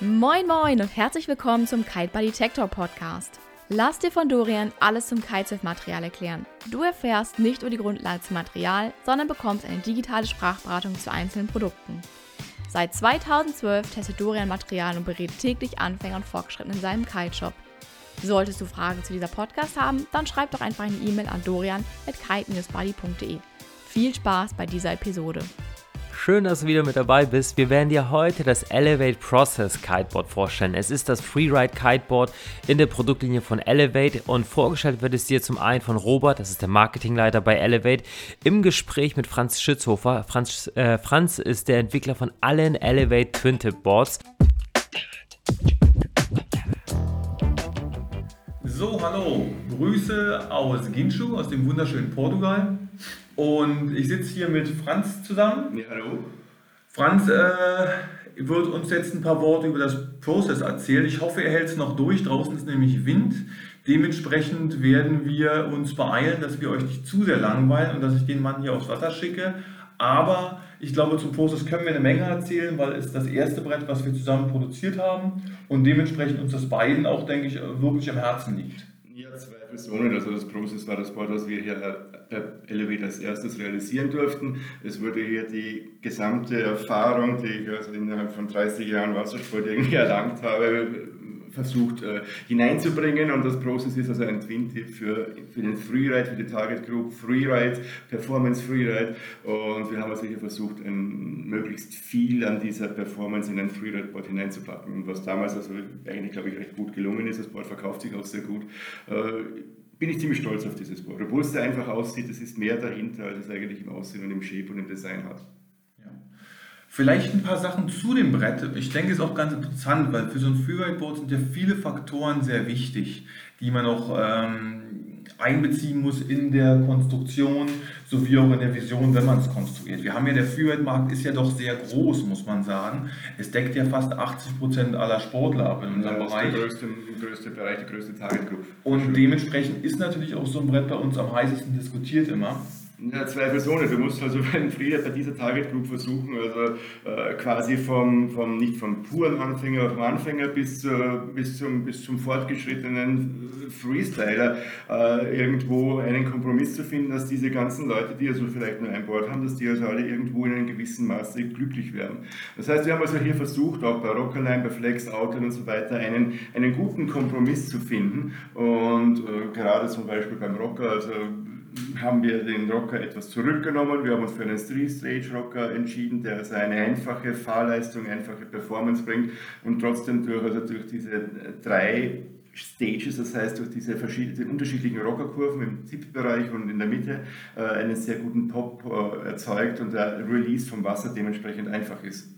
Moin Moin und herzlich willkommen zum Kite Buddy Detector Podcast. Lass dir von Dorian alles zum Kitesurf-Material erklären. Du erfährst nicht nur die Grundlage zum Material, sondern bekommst eine digitale Sprachberatung zu einzelnen Produkten. Seit 2012 testet Dorian Material und berät täglich Anfänger und Fortgeschritten in seinem Kite-Shop. Solltest du Fragen zu dieser Podcast haben, dann schreib doch einfach eine E-Mail an dorian.kite-buddy.de. Viel Spaß bei dieser Episode. Schön, dass du wieder mit dabei bist. Wir werden dir heute das Elevate Process Kiteboard vorstellen. Es ist das Freeride Kiteboard in der Produktlinie von Elevate und vorgestellt wird es dir zum einen von Robert, das ist der Marketingleiter bei Elevate, im Gespräch mit Franz Schützhofer. Franz, äh, Franz ist der Entwickler von allen Elevate Twin Tip Boards. So, hallo. Grüße aus Ginshu, aus dem wunderschönen Portugal. Und ich sitze hier mit Franz zusammen. Ja, hallo. Franz äh, wird uns jetzt ein paar Worte über das Process erzählen. Ich hoffe, er hält es noch durch. Draußen ist nämlich Wind. Dementsprechend werden wir uns beeilen, dass wir euch nicht zu sehr langweilen und dass ich den Mann hier aufs Wasser schicke. Aber ich glaube, zum Process können wir eine Menge erzählen, weil es das erste Brett, was wir zusammen produziert haben und dementsprechend uns das beiden auch, denke ich, wirklich am Herzen liegt. Ja, zweifelsohne. Also das Process war das Board, was wir hier bei Elevate als erstes realisieren durften. Es wurde hier die gesamte Erfahrung, die ich also innerhalb von 30 Jahren Wassersport irgendwie erlangt habe, versucht äh, hineinzubringen und das Process ist also ein Twin-Tip für, für den Freeride, für die Target Group, Freeride, Performance Freeride und wir haben also hier versucht, ein, möglichst viel an dieser Performance in ein Freeride-Board hineinzupacken und was damals also eigentlich, glaube ich, recht gut gelungen ist, das Board verkauft sich auch sehr gut, äh, bin ich ziemlich stolz auf dieses Board. Obwohl es sehr einfach aussieht, es ist mehr dahinter, als es eigentlich im Aussehen und im Shape und im Design hat. Vielleicht ein paar Sachen zu dem Brett. Ich denke, es ist auch ganz interessant, weil für so ein Freeride-Board sind ja viele Faktoren sehr wichtig, die man auch ähm, einbeziehen muss in der Konstruktion sowie auch in der Vision, wenn man es konstruiert. Wir haben ja, der Freeride-Markt ist ja doch sehr groß, muss man sagen. Es deckt ja fast 80 Prozent aller Sportler ab in unserem Ja, das ist Bereich. der größte, größte Bereich, die größte Target Group. Und dementsprechend ist natürlich auch so ein Brett bei uns am heißesten diskutiert immer. Ja, zweifelsohne. Du musst also beim Frieder bei dieser Target Group versuchen, also äh, quasi vom, vom, nicht vom puren Anfänger vom Anfänger bis, äh, bis, zum, bis zum fortgeschrittenen Freestyler äh, irgendwo einen Kompromiss zu finden, dass diese ganzen Leute, die also vielleicht nur ein Board haben, dass die also alle irgendwo in einem gewissen Maße glücklich werden. Das heißt, wir haben also hier versucht, auch bei Rockerline, bei Flex, Outline und so weiter, einen, einen guten Kompromiss zu finden und äh, gerade zum Beispiel beim Rocker, also haben wir den Rocker etwas zurückgenommen. Wir haben uns für einen Three-Stage-Rocker entschieden, der eine einfache Fahrleistung, einfache Performance bringt und trotzdem durch, also durch diese drei Stages, das heißt durch diese verschiedenen unterschiedlichen Rockerkurven im Tippbereich und in der Mitte, äh, einen sehr guten Pop äh, erzeugt und der Release vom Wasser dementsprechend einfach ist.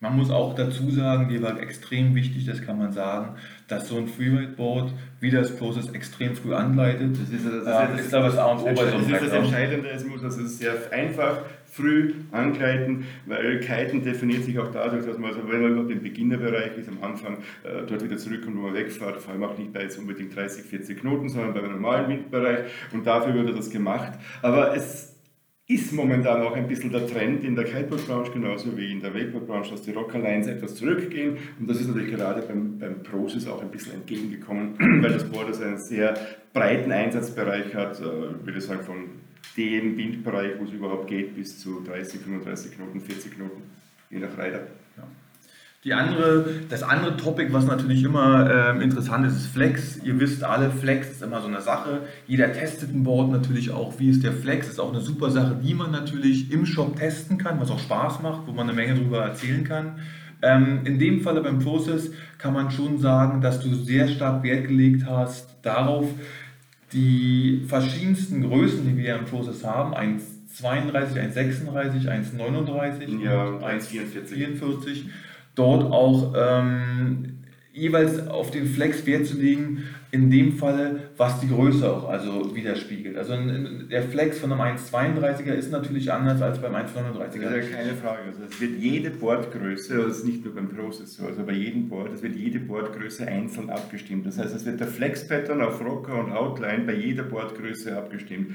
Man muss auch dazu sagen, dir war extrem wichtig, das kann man sagen, dass so ein Freeride-Board wie das Process extrem früh anleitet. Das ist, das ist, das A und O bei so einem das, ist das. Entscheidende. Es muss also sehr einfach, früh angleiten, weil Kiten definiert sich auch dadurch, dass man, also wenn man noch im Beginnerbereich ist, am Anfang äh, dort wieder zurückkommt, wo man wegfährt, vor allem auch nicht bei jetzt unbedingt 30, 40 Knoten, sondern bei einem normalen Windbereich und dafür wurde das gemacht. Aber es ist momentan auch ein bisschen der Trend in der Kiteboard-Branche, genauso wie in der Wakeboard-Branche, dass die Rockerlines etwas zurückgehen. Und das ist natürlich gerade beim, beim Process auch ein bisschen entgegengekommen, weil das Board also einen sehr breiten Einsatzbereich hat, äh, würde ich sagen, von dem Windbereich, wo es überhaupt geht, bis zu 30, 35 Knoten, 40 Knoten, je nach Reiter. Die andere, das andere Topic, was natürlich immer ähm, interessant ist, ist Flex. Ihr wisst alle, Flex ist immer so eine Sache. Jeder testet ein Board natürlich auch, wie ist der Flex. Ist auch eine super Sache, die man natürlich im Shop testen kann, was auch Spaß macht, wo man eine Menge darüber erzählen kann. Ähm, in dem Falle beim Process kann man schon sagen, dass du sehr stark Wert gelegt hast darauf, die verschiedensten Größen, die wir im Process haben, 1,32, 1,36, 1,39 Ja, und 1,44. 1,44, dort auch ähm, jeweils auf den Flex Wert zu legen, in dem Falle, was die Größe auch also widerspiegelt. Also ein- der Flex von einem 1,32er ist natürlich anders als beim 1,39er. Das ist ja keine Frage. Also es wird jede Bordgröße, das ist nicht nur beim Process so, also bei jedem Board, es wird jede Bordgröße einzeln abgestimmt. Das heißt, es wird der Flex-Pattern auf Rocker und Outline bei jeder Bordgröße abgestimmt.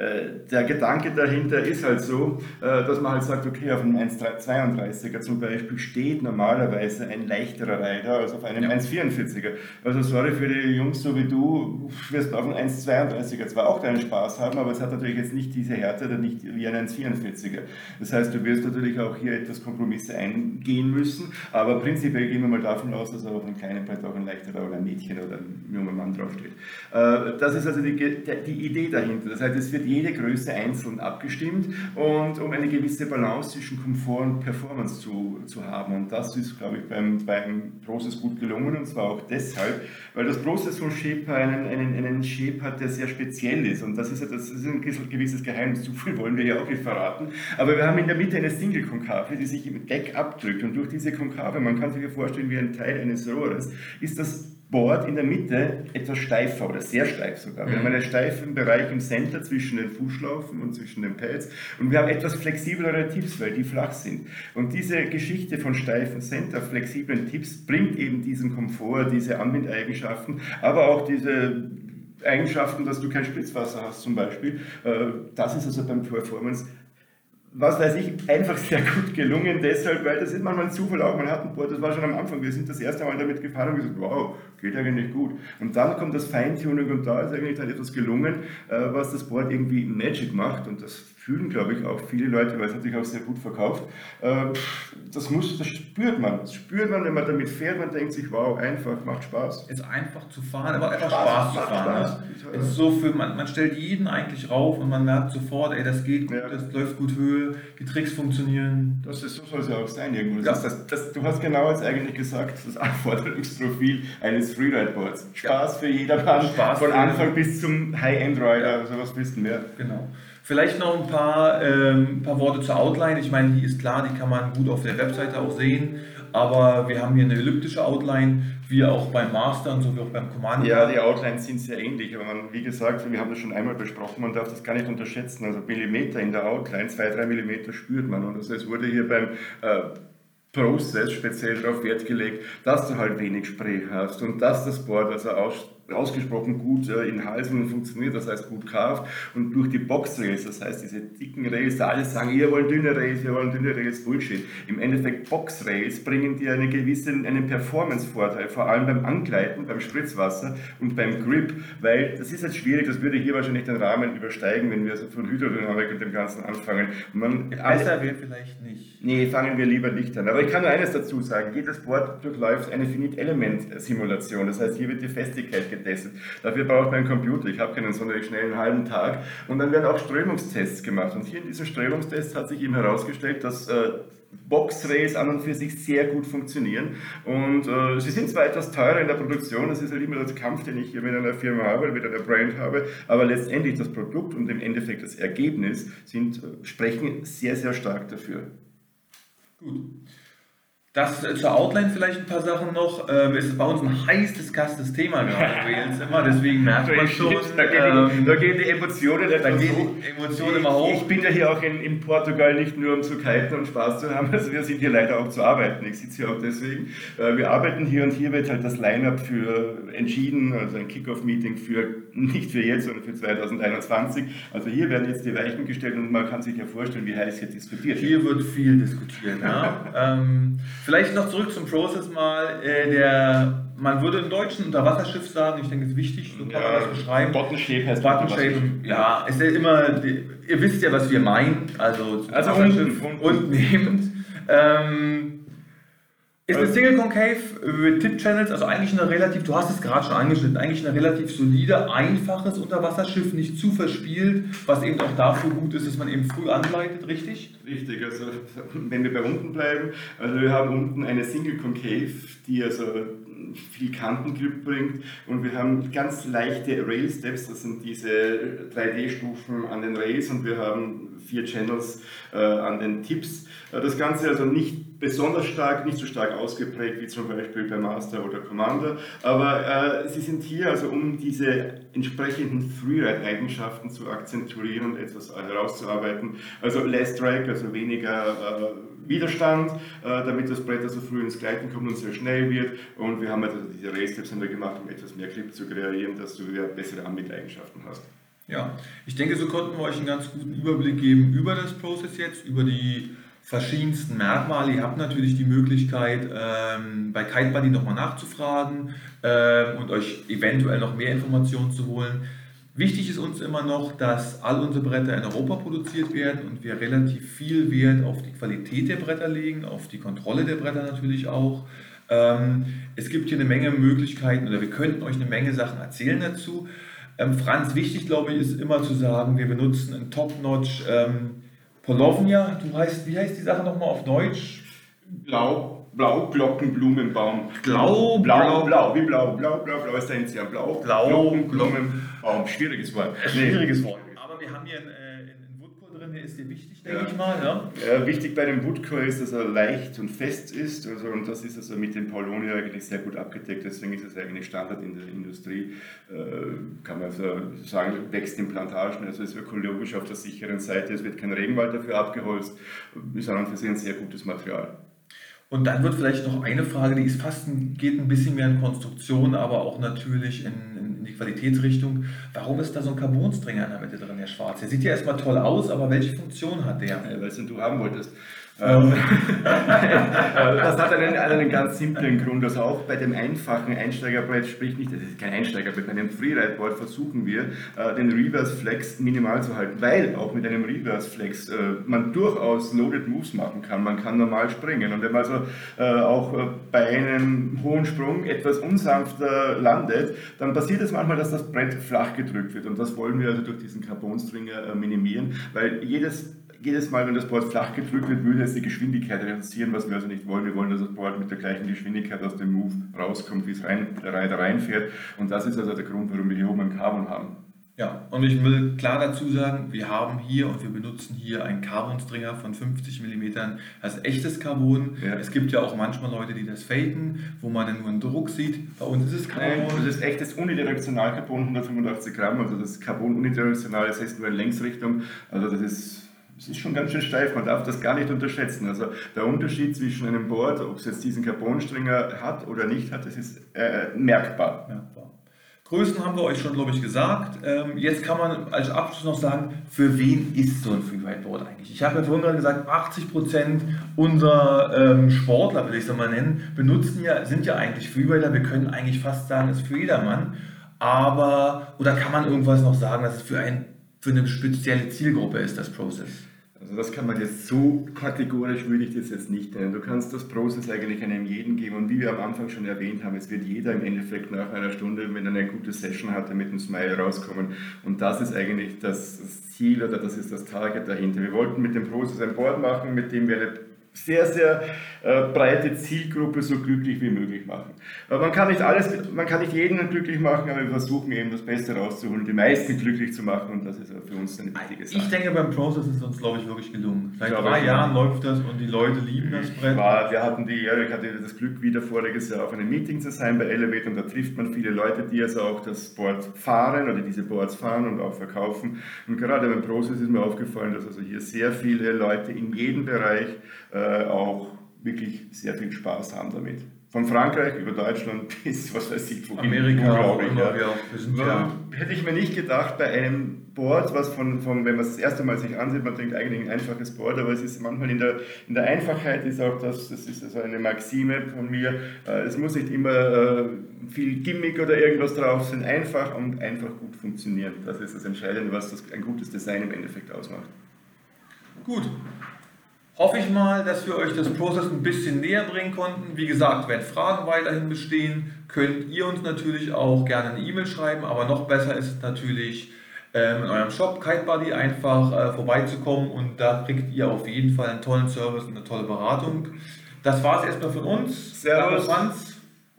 Äh, der Gedanke dahinter ist halt so, äh, dass man halt sagt, okay, auf einem 1,32er zum Beispiel steht normalerweise ein leichterer Rider als auf einem ja. 1,44er. Also sorry für die Jungs so wie du, wirst auf einem 1,32er zwar auch deinen Spaß haben, aber es hat natürlich jetzt nicht diese Härte oder nicht wie ein 1,44er. Das heißt, du wirst natürlich auch hier etwas Kompromisse eingehen müssen, aber prinzipiell gehen wir mal davon aus, dass auf einem kleinen Brett auch ein leichterer oder ein Mädchen oder ein junger Mann draufsteht. Äh, das ist also die, die Idee dahinter. Das heißt, es wird jede Größe einzeln abgestimmt und um eine gewisse Balance zwischen Komfort und Performance zu, zu haben. Und das ist, glaube ich, beim, beim Process gut gelungen und zwar auch deshalb, weil das Process von Shaper einen, einen, einen Shape hat, der sehr speziell ist. Und das ist, das ist ein gewisses Geheimnis. Zu viel wollen wir ja auch nicht verraten. Aber wir haben in der Mitte eine Single-Konkave, die sich im Deck abdrückt. Und durch diese Konkave, man kann sich ja vorstellen wie ein Teil eines Rohres, ist das Board in der Mitte etwas steifer oder sehr steif sogar. Wir haben einen steifen Bereich im Center zwischen den Fußschlaufen und zwischen den Pads und wir haben etwas flexiblere Tipps, weil die flach sind. Und diese Geschichte von steifen Center, flexiblen Tipps bringt eben diesen Komfort, diese Anbindeigenschaften, aber auch diese Eigenschaften, dass du kein Spritzwasser hast zum Beispiel. Äh, das ist also beim Performance was weiß ich, einfach sehr gut gelungen, deshalb, weil das ist manchmal ein Zufall auch, man hat ein Board, das war schon am Anfang, wir sind das erste Mal damit gefahren und gesagt, wow, geht eigentlich gut. Und dann kommt das Feintuning und da ist eigentlich dann etwas gelungen, äh, was das Board irgendwie Magic macht und das fühlen, glaube ich, auch viele Leute, weil es natürlich auch sehr gut verkauft. Äh, das, muss, das spürt man. Das spürt man, wenn man damit fährt. Man denkt sich, wow, einfach, macht Spaß. Es ist einfach zu fahren, aber einfach Spaß, Spaß zu fahren. Spaß. Ne? Es ist so für, man, man stellt jeden eigentlich rauf und man merkt sofort, ey, das geht gut, ja. das läuft gut Höhe, die Tricks funktionieren. Das ist, so soll es ja auch sein irgendwo. Das ja. das, das, du hast genau jetzt eigentlich gesagt, das Anforderungsprofil eines Freeride-Boards. Spaß für jedermann, Spaß von Anfang bis zum High-End-Rider, sowas wissen wir. Genau. Vielleicht noch ein paar, ähm, paar Worte zur Outline. Ich meine, die ist klar, die kann man gut auf der Webseite auch sehen. Aber wir haben hier eine elliptische Outline, wie auch beim Master und so wie auch beim Commander. Ja, die Outlines sind sehr ähnlich. Aber man, wie gesagt, wir haben das schon einmal besprochen, man darf das gar nicht unterschätzen. Also Millimeter in der Outline, zwei, drei Millimeter spürt man. Und also es wurde hier beim äh, Process speziell darauf Wert gelegt, dass du halt wenig Spray hast und dass das Board also aus ausgesprochen gut äh, in Halsen funktioniert, das heißt gut kauft und durch die Box-Rails, das heißt diese dicken Rails, da alle sagen, ihr wollt dünne Rails, ihr wollt dünne Rails, Bullshit. Im Endeffekt Box-Rails bringen dir einen gewissen einen Performance-Vorteil, vor allem beim Angleiten, beim Spritzwasser und beim Grip, weil das ist jetzt schwierig, das würde hier wahrscheinlich den Rahmen übersteigen, wenn wir so von Hydrodynamik und dem Ganzen anfangen. Man, Besser wäre vielleicht nicht. Nee, fangen wir lieber nicht an. Aber ich kann nur eines dazu sagen, jedes Board durchläuft eine Finite-Element-Simulation, das heißt, hier wird die Festigkeit getestet. Dafür braucht man einen Computer. Ich habe keinen sonderlich schnellen halben Tag. Und dann werden auch Strömungstests gemacht. Und hier in diesen Strömungstests hat sich eben herausgestellt, dass äh, Boxrails an und für sich sehr gut funktionieren. Und äh, sie sind zwar etwas teurer in der Produktion, das ist halt immer der Kampf, den ich hier mit einer Firma habe, mit einer Brand habe, aber letztendlich das Produkt und im Endeffekt das Ergebnis sind, äh, sprechen sehr, sehr stark dafür. Gut. Das zur Outline vielleicht ein paar Sachen noch. Ähm, es ist bei uns ein heiß discusstes Thema gerade Rails immer, deswegen merkt man schon. Da gehen, die, ähm, da gehen die Emotionen da gehen die Emotionen immer hoch. Ich bin ja hier auch in, in, Portugal nicht nur um zu kiten und Spaß zu haben, also wir sind hier leider auch zu arbeiten. Ich sitze hier auch deswegen. Äh, wir arbeiten hier und hier wird halt das Line-Up für entschieden, also ein Kick-Off-Meeting für nicht für jetzt, sondern für 2021. Also hier werden jetzt die Weichen gestellt und man kann sich ja vorstellen, wie heiß hier diskutiert wird. Hier wird viel diskutiert. Ja. ähm, Vielleicht noch zurück zum Process mal. Äh, der, man würde im Deutschen Unterwasserschiff sagen, ich denke, es ist wichtig, so kann ja, man das beschreiben. Bottom-Shape heißt Bottom-Shape, ja, ist ja immer, ihr wisst ja, was wir meinen, also, also unten, unten nehmend. Ähm, ist eine Single Concave mit Tip-Channels, also eigentlich eine relativ, du hast es gerade schon angeschnitten, eigentlich ein relativ solide, einfaches Unterwasserschiff, nicht zu verspielt, was eben auch dafür gut ist, dass man eben früh anleitet, richtig? Richtig, also wenn wir bei unten bleiben, also wir haben unten eine Single Concave, die also viel Kantengrip bringt und wir haben ganz leichte Rail Steps, das sind diese 3D-Stufen an den Rails und wir haben vier Channels äh, an den Tips. Äh, das Ganze also nicht besonders stark, nicht so stark ausgeprägt wie zum Beispiel bei Master oder Commander, aber äh, sie sind hier also um diese entsprechenden Freeride-Eigenschaften zu akzentuieren und etwas herauszuarbeiten. Also less drag, also weniger äh, Widerstand, äh, damit das Brett also früh ins Gleiten kommt und sehr schnell wird und wir haben also diese Race-Steps gemacht, um etwas mehr Grip zu kreieren, dass du wieder bessere Anbindeigenschaften hast. Ja, ich denke, so konnten wir euch einen ganz guten Überblick geben über das Process jetzt, über die verschiedensten Merkmale. Ihr habt natürlich die Möglichkeit, ähm, bei KiteBuddy nochmal nachzufragen ähm, und euch eventuell noch mehr Informationen zu holen. Wichtig ist uns immer noch, dass all unsere Bretter in Europa produziert werden und wir relativ viel Wert auf die Qualität der Bretter legen, auf die Kontrolle der Bretter natürlich auch. Ähm, es gibt hier eine Menge Möglichkeiten oder wir könnten euch eine Menge Sachen erzählen dazu. Ähm, Franz, wichtig glaube ich, ist immer zu sagen, wir benutzen ein Top-Notch ähm, Polovnia. Du heißt, wie heißt die Sache nochmal auf Deutsch? Blau, Blau, Glockenblumenbaum. Blau, blau, blau, blau, wie blau, blau, blau, blau ist der Initial. Blau, Blau, Glockenblumenbaum. Schwieriges Wort. Schwieriges Wort. Aber wir haben hier ein, äh, ein Woodcore drin, der ist dir wichtig, denke Ja. ich mal. Ja? Ja, wichtig bei dem Woodcore ist, dass er leicht und fest ist. Also, und das ist also mit dem Paulonia eigentlich sehr gut abgedeckt. Deswegen ist es eigentlich Standard in der Industrie. Äh, kann man so sagen, wächst in Plantagen. Also ist ökologisch auf der sicheren Seite. Es wird kein Regenwald dafür abgeholzt. Ist an und für sich ein sehr gutes Material. Und dann wird vielleicht noch eine Frage, die ist fast ein, geht ein bisschen mehr in Konstruktion, aber auch natürlich in, in, in die Qualitätsrichtung. Warum ist da so ein Carbonstringer in der Mitte drin, der schwarz? Der sieht ja erstmal toll aus, aber welche Funktion hat der? Äh, weil es du haben wolltest. Ähm, das hat einen, einen ganz simplen Grund. Also auch bei dem einfachen Einsteigerbrett, sprich nicht, das ist kein Einsteigerbrett, bei einem Freeride-Board versuchen wir, äh, den Reverse Flex minimal zu halten, weil auch mit einem Reverse Flex äh, man durchaus Loaded Moves machen kann. Man kann normal springen. Und wenn man also auch bei einem hohen Sprung etwas unsanfter landet, dann passiert es manchmal, dass das Brett flach gedrückt wird. Und das wollen wir also durch diesen Carbon-Stringer minimieren, weil jedes jedes Mal, wenn das Board flach gedrückt wird, würde es die Geschwindigkeit reduzieren, was wir also nicht wollen. Wir wollen, dass das Board mit der gleichen Geschwindigkeit aus dem Move rauskommt, wie es rein, der reinfährt. Und das ist also der Grund, warum wir hier oben ein Carbon haben. Ja, und ich will klar dazu sagen, wir haben hier und wir benutzen hier einen Carbon-Stringer von 50 mm als echtes Carbon. Ja. Es gibt ja auch manchmal Leute, die das faken, wo man dann nur einen Druck sieht. Bei uns ist es Nein, Carbon. das ist echtes Unidirektionalcarbon, 185 Gramm. Also das Carbon unidirektional, das heißt nur in Längsrichtung. Also das ist, das ist schon ganz schön steif, man darf das gar nicht unterschätzen. Also der Unterschied zwischen einem Board, ob es jetzt diesen Carbonstringer hat oder nicht hat, das ist äh, merkbar. Merkbar. Größen haben wir euch schon, glaube ich, gesagt. Ähm, jetzt kann man als Abschluss noch sagen, für wen ist so ein Freeride-Board eigentlich? Ich habe ja vorhin gerade gesagt, 80% unserer ähm, Sportler, will ich es mal nennen, benutzen ja, sind ja eigentlich Freerider. Wir können eigentlich fast sagen, es ist für jedermann. Aber, oder kann man irgendwas noch sagen, dass es für, ein, für eine spezielle Zielgruppe ist, das Process? Also das kann man jetzt so kategorisch würde ich das jetzt nicht nennen. Du kannst das Process eigentlich einem jeden geben und wie wir am Anfang schon erwähnt haben, es wird jeder im Endeffekt nach einer Stunde, wenn er eine gute Session hatte, mit einem Smile rauskommen. Und das ist eigentlich das, Ziel oder das ist das Target dahinter. Wir wollten mit dem Process ein Board machen, mit dem wir eine sehr, sehr äh, breite Zielgruppe so glücklich wie möglich machen. Aber man kann nicht alles, man kann nicht jeden glücklich machen, aber wir versuchen eben das Beste rauszuholen, die meisten glücklich zu machen und das ist für uns eine wichtige Sache. Ich denke, beim Process ist uns, glaube ich, wirklich gelungen. Seit drei Jahren läuft das und die Leute lieben das Brett. War, wir hatten die Ehre, ich hatte das Glück, wieder voriges Jahr auf einem Meeting zu sein bei Elevate und da trifft man viele Leute, die also auch das Board fahren oder diese Boards fahren und auch verkaufen. Und gerade beim Process ist mir aufgefallen, dass also hier sehr viele Leute in jedem Bereich äh, auch wirklich sehr viel Spaß haben damit. Von Frankreich über Deutschland bis was weiß ich wohin. Amerika Unglaublich, immer. ja. Ja Ja, hätte ich mir nicht gedacht bei einem Board, was von, von wenn man es das erste Mal sich ansieht, man denkt eigentlich ein einfaches Board, aber es ist manchmal in der, in der Einfachheit ist auch das, das ist also eine Maxime von mir, äh, es muss nicht immer äh, viel Gimmick oder irgendwas drauf sein, einfach und einfach gut funktionieren. Das ist das Entscheidende, was das, ein gutes Design im Endeffekt ausmacht. Gut. Hoffe ich mal, dass wir euch das Process ein bisschen näher bringen konnten. Wie gesagt, wenn Fragen weiterhin bestehen, könnt ihr uns natürlich auch gerne eine E-Mail schreiben. Aber noch besser ist es natürlich, ähm, in eurem Shop KiteBuddy einfach äh, vorbeizukommen und da kriegt ihr auf jeden Fall einen tollen Service und eine tolle Beratung. Das war es erstmal von uns. Servus. Franz.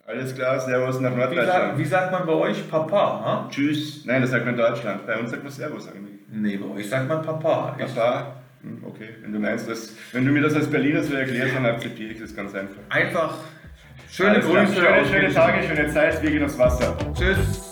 Alles klar, Servus nach Wie, Norddeutschland. wie sagt man bei euch Papa? Ha? Tschüss. Nein, das sagt man in Deutschland. Bei uns sagt man Servus eigentlich. Nee, bei euch sagt man Papa. Ich, Papa. Hm, Okay, wenn du meinst, dass, wenn du mir das als Berliner so erklärst, dann akzeptiere ich das ganz einfach. einfach schöne. Grüße. Schöne, schöne. Tage, schöne Zeit, wir gehen aufs Wasser. Tschüss.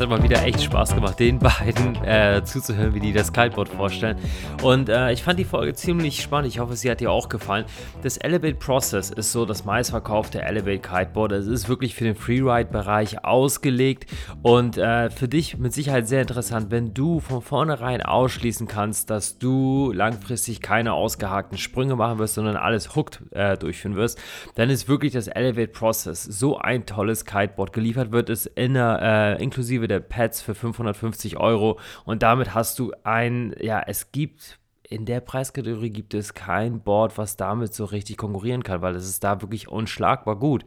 Hat mal wieder echt Spaß gemacht, den beiden äh, zuzuhören, wie die das Kiteboard vorstellen. Und äh, ich fand die Folge ziemlich spannend. Ich hoffe, sie hat dir auch gefallen. Das Elevate Process ist so das meistverkaufte Elevate Kiteboard. Es ist wirklich für den Freeride-Bereich ausgelegt und äh, für dich mit Sicherheit sehr interessant, wenn du von vornherein ausschließen kannst, dass du langfristig keine ausgehakten Sprünge machen wirst, sondern alles hooked äh, durchführen wirst, dann ist wirklich das Elevate Process so ein tolles Kiteboard. Geliefert wird es in äh, inklusive der Pads für 550 Euro. Und damit hast du ein, ja, es gibt in der Preiskategorie gibt es kein Board, was damit so richtig konkurrieren kann, weil es ist da wirklich unschlagbar gut.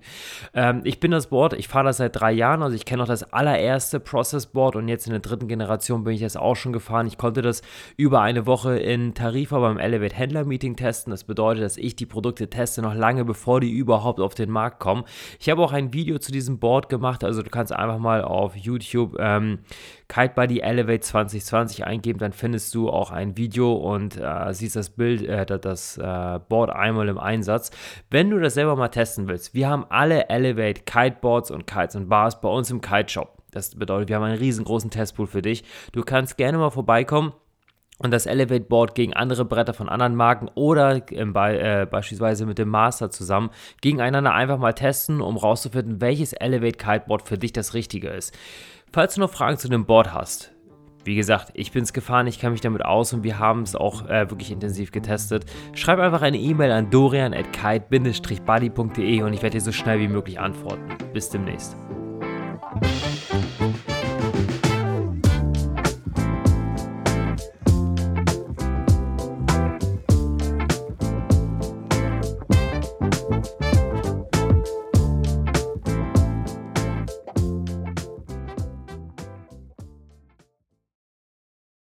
Ähm, ich bin das Board, ich fahre das seit drei Jahren, also ich kenne noch das allererste Process Board und jetzt in der dritten Generation bin ich das auch schon gefahren. Ich konnte das über eine Woche in Tarifa beim Elevate Händler Meeting testen. Das bedeutet, dass ich die Produkte teste noch lange bevor die überhaupt auf den Markt kommen. Ich habe auch ein Video zu diesem Board gemacht, also du kannst einfach mal auf YouTube ähm, Kite Buddy Elevate 2020 eingeben, dann findest du auch ein Video und äh, siehst das Bild, äh, das äh, Board einmal im Einsatz. Wenn du das selber mal testen willst, wir haben alle Elevate Kiteboards und Kites und Bars bei uns im Kite Shop. Das bedeutet, wir haben einen riesengroßen Testpool für dich. Du kannst gerne mal vorbeikommen und das Elevate Board gegen andere Bretter von anderen Marken oder äh, beispielsweise mit dem Master zusammen gegeneinander einfach mal testen, um rauszufinden, welches Elevate Kiteboard für dich das richtige ist. Falls du noch Fragen zu dem Board hast, wie gesagt, ich bin es gefahren, ich kenne mich damit aus und wir haben es auch äh, wirklich intensiv getestet. Schreib einfach eine E-Mail an dorian at kite-buddy.de und ich werde dir so schnell wie möglich antworten. Bis demnächst.